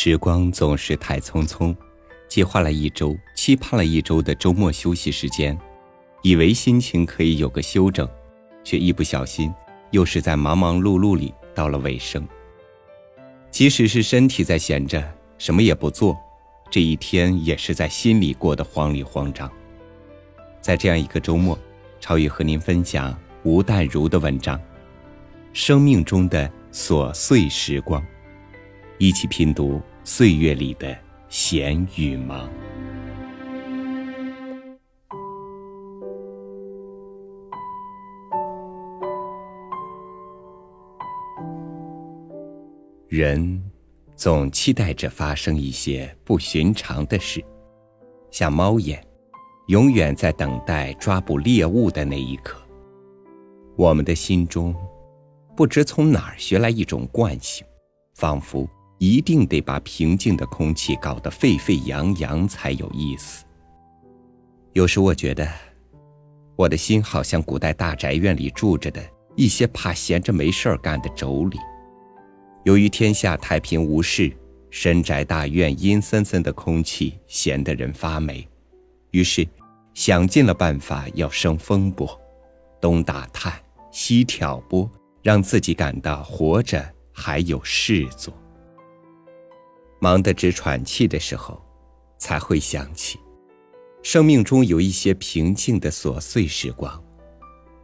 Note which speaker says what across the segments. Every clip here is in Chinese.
Speaker 1: 时光总是太匆匆，计划了一周，期盼了一周的周末休息时间，以为心情可以有个休整，却一不小心，又是在忙忙碌碌里到了尾声。即使是身体在闲着，什么也不做，这一天也是在心里过得慌里慌张。在这样一个周末，超宇和您分享吴淡如的文章《生命中的琐碎时光》。一起拼读岁月里的闲与忙。人总期待着发生一些不寻常的事，像猫眼，永远在等待抓捕猎物的那一刻。我们的心中，不知从哪儿学来一种惯性，仿佛。一定得把平静的空气搞得沸沸扬扬才有意思。有时我觉得，我的心好像古代大宅院里住着的一些怕闲着没事儿干的妯娌。由于天下太平无事，深宅大院阴森森的空气闲得人发霉，于是想尽了办法要生风波，东打探西挑拨，让自己感到活着还有事做。忙得直喘气的时候，才会想起，生命中有一些平静的琐碎时光，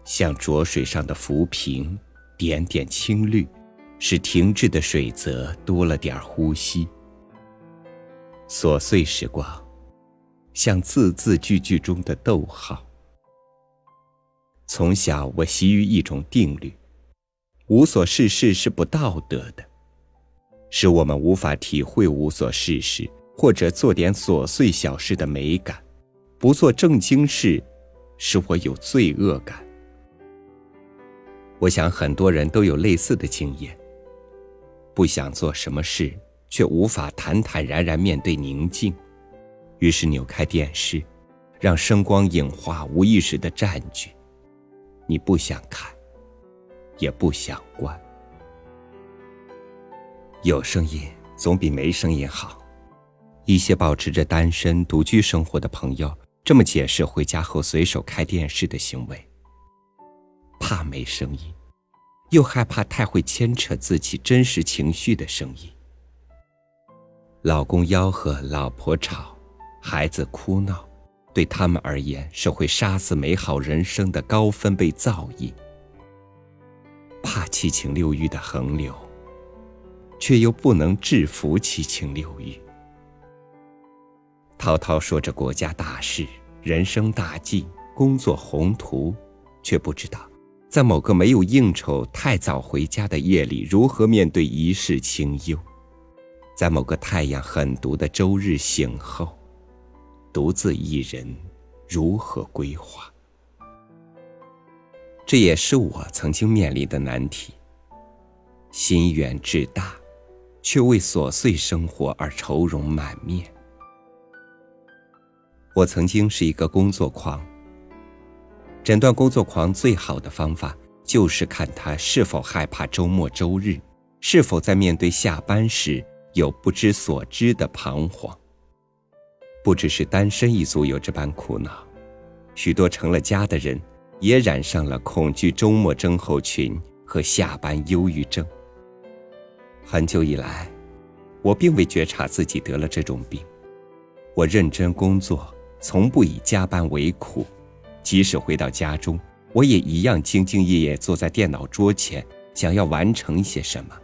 Speaker 1: 像浊水上的浮萍，点点青绿，使停滞的水泽多了点呼吸。琐碎时光，像字字句句中的逗号。从小我习于一种定律：无所事事是不道德的。使我们无法体会无所事事或者做点琐碎小事的美感，不做正经事，使我有罪恶感。我想很多人都有类似的经验。不想做什么事，却无法坦坦然然面对宁静，于是扭开电视，让声光影画无意识的占据。你不想看，也不想关。有声音总比没声音好。一些保持着单身独居生活的朋友这么解释回家后随手开电视的行为：怕没声音，又害怕太会牵扯自己真实情绪的声音。老公吆喝，老婆吵，孩子哭闹，对他们而言是会杀死美好人生的高分贝噪音。怕七情六欲的横流。却又不能制服七情六欲。滔滔说着国家大事、人生大计、工作宏图，却不知道，在某个没有应酬、太早回家的夜里，如何面对一世清幽；在某个太阳狠毒的周日醒后，独自一人如何规划。这也是我曾经面临的难题。心远志大。却为琐碎生活而愁容满面。我曾经是一个工作狂。诊断工作狂最好的方法，就是看他是否害怕周末周日，是否在面对下班时有不知所知的彷徨。不只是单身一族有这般苦恼，许多成了家的人，也染上了恐惧周末症候群和下班忧郁症。很久以来，我并未觉察自己得了这种病。我认真工作，从不以加班为苦。即使回到家中，我也一样兢兢业业坐在电脑桌前，想要完成一些什么。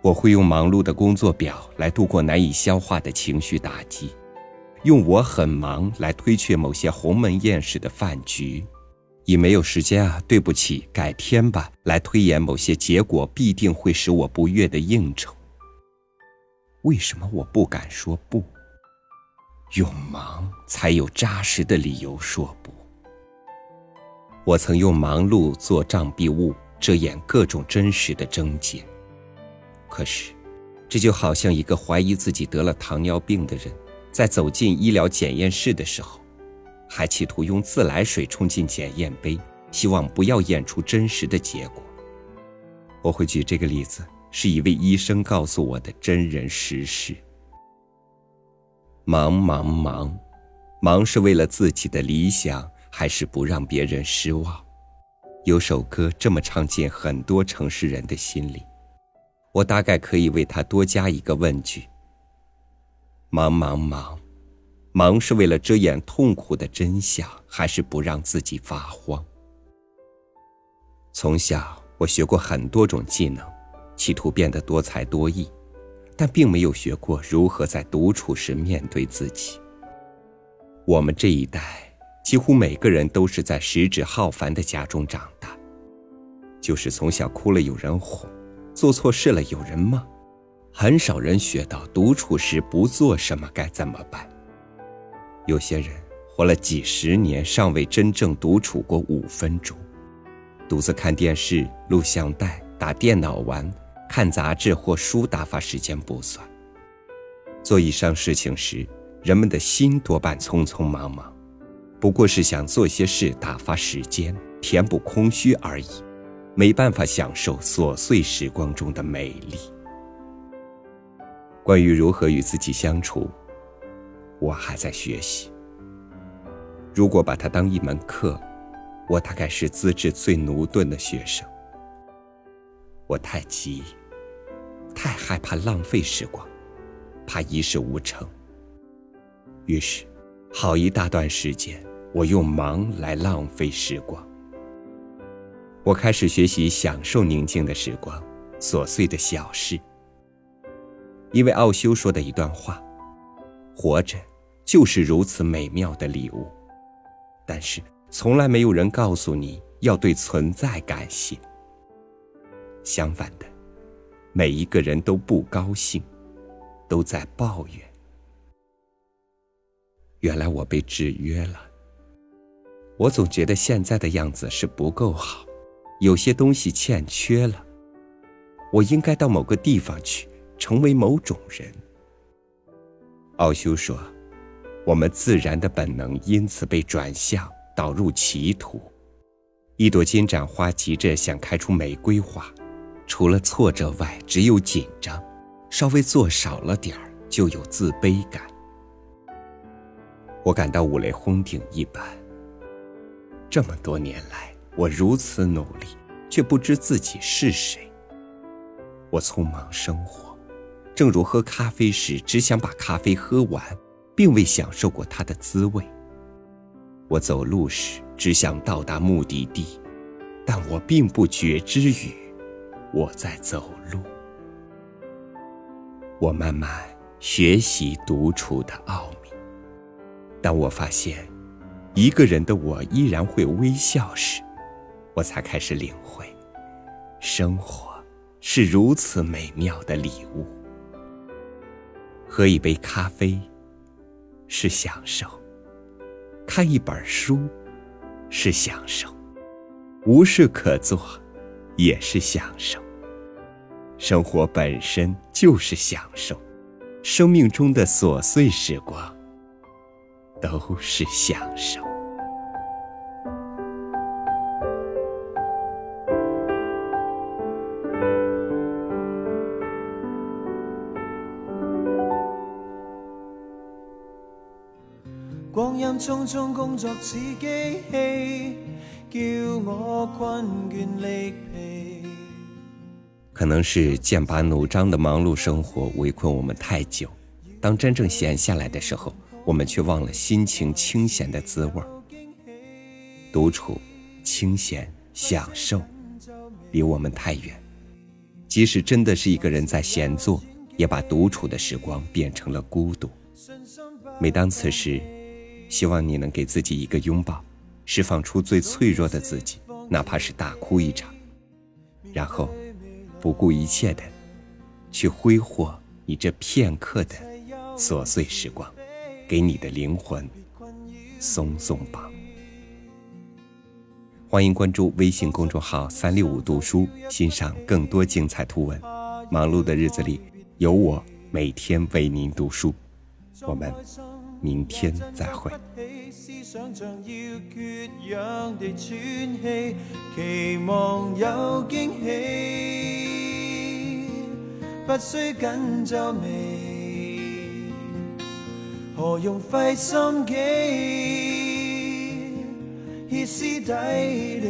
Speaker 1: 我会用忙碌的工作表来度过难以消化的情绪打击，用我很忙来推却某些鸿门宴式的饭局。以没有时间啊，对不起，改天吧，来推演某些结果必定会使我不悦的应酬。为什么我不敢说不？用忙才有扎实的理由说不。我曾用忙碌做障蔽物，遮掩各种真实的症结。可是，这就好像一个怀疑自己得了糖尿病的人，在走进医疗检验室的时候。还企图用自来水冲进检验杯，希望不要验出真实的结果。我会举这个例子，是一位医生告诉我的真人实事。忙忙忙，忙是为了自己的理想，还是不让别人失望？有首歌这么唱进很多城市人的心里，我大概可以为他多加一个问句：忙忙忙，忙是为了遮掩痛苦的真相，还是不让自己发慌？从小我学过很多种技能，企图变得多才多艺。但并没有学过如何在独处时面对自己。我们这一代几乎每个人都是在食指浩繁的家中长大，就是从小哭了有人哄，做错事了有人骂，很少人学到独处时不做什么该怎么办。有些人活了几十年，尚未真正独处过五分钟，独自看电视、录像带、打电脑玩。看杂志或书打发时间不算。做以上事情时，人们的心多半匆匆忙忙，不过是想做些事打发时间、填补空虚而已，没办法享受琐碎时光中的美丽。关于如何与自己相处，我还在学习。如果把它当一门课，我大概是资质最驽钝的学生。我太急。太害怕浪费时光，怕一事无成。于是，好一大段时间，我用忙来浪费时光。我开始学习享受宁静的时光，琐碎的小事。因为奥修说的一段话：“活着就是如此美妙的礼物。”但是，从来没有人告诉你要对存在感谢。相反的。每一个人都不高兴，都在抱怨。原来我被制约了。我总觉得现在的样子是不够好，有些东西欠缺了。我应该到某个地方去，成为某种人。奥修说，我们自然的本能因此被转向，导入歧途。一朵金盏花急着想开出玫瑰花。除了挫折外，只有紧张。稍微做少了点儿，就有自卑感。我感到五雷轰顶一般。这么多年来，我如此努力，却不知自己是谁。我匆忙生活，正如喝咖啡时只想把咖啡喝完，并未享受过它的滋味。我走路时只想到达目的地，但我并不觉知于。我在走路，我慢慢学习独处的奥秘。当我发现一个人的我依然会微笑时，我才开始领会，生活是如此美妙的礼物。喝一杯咖啡是享受，看一本书是享受，无事可做。也是享受，生活本身就是享受，生命中的琐碎时光都是享受。中，工作似机器，叫我困倦力疲。可能是剑拔弩张的忙碌生活围困我们太久，当真正闲下来的时候，我们却忘了心情清闲的滋味独处、清闲、享受，离我们太远。即使真的是一个人在闲坐，也把独处的时光变成了孤独。每当此时，希望你能给自己一个拥抱，释放出最脆弱的自己，哪怕是大哭一场，然后。不顾一切的去挥霍你这片刻的琐碎时光，给你的灵魂松松绑。欢迎关注微信公众号“三六五读书”，欣赏更多精彩图文。忙碌的日子里，有我每天为您读书。我们明天再会。期望有惊喜。
Speaker 2: 不需紧皱眉，何用费心机歇斯底里？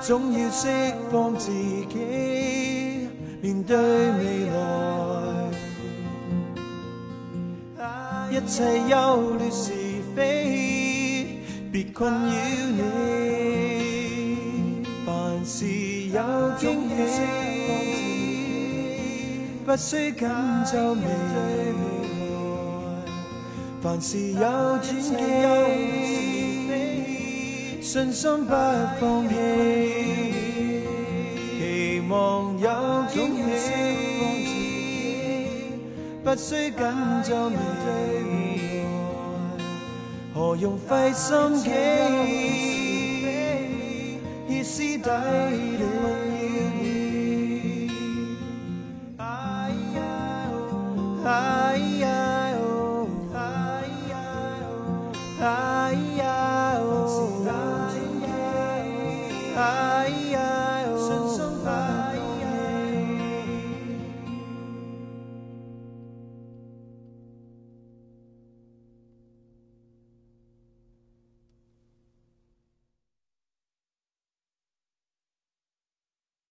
Speaker 2: 总要释放自己，面对未来，一切忧虑是非，别困扰你。凡事有惊喜，不需紧皱眉。凡事有转机，信心不放弃，期望有惊喜，不需紧皱眉。何用费心机歇斯底里？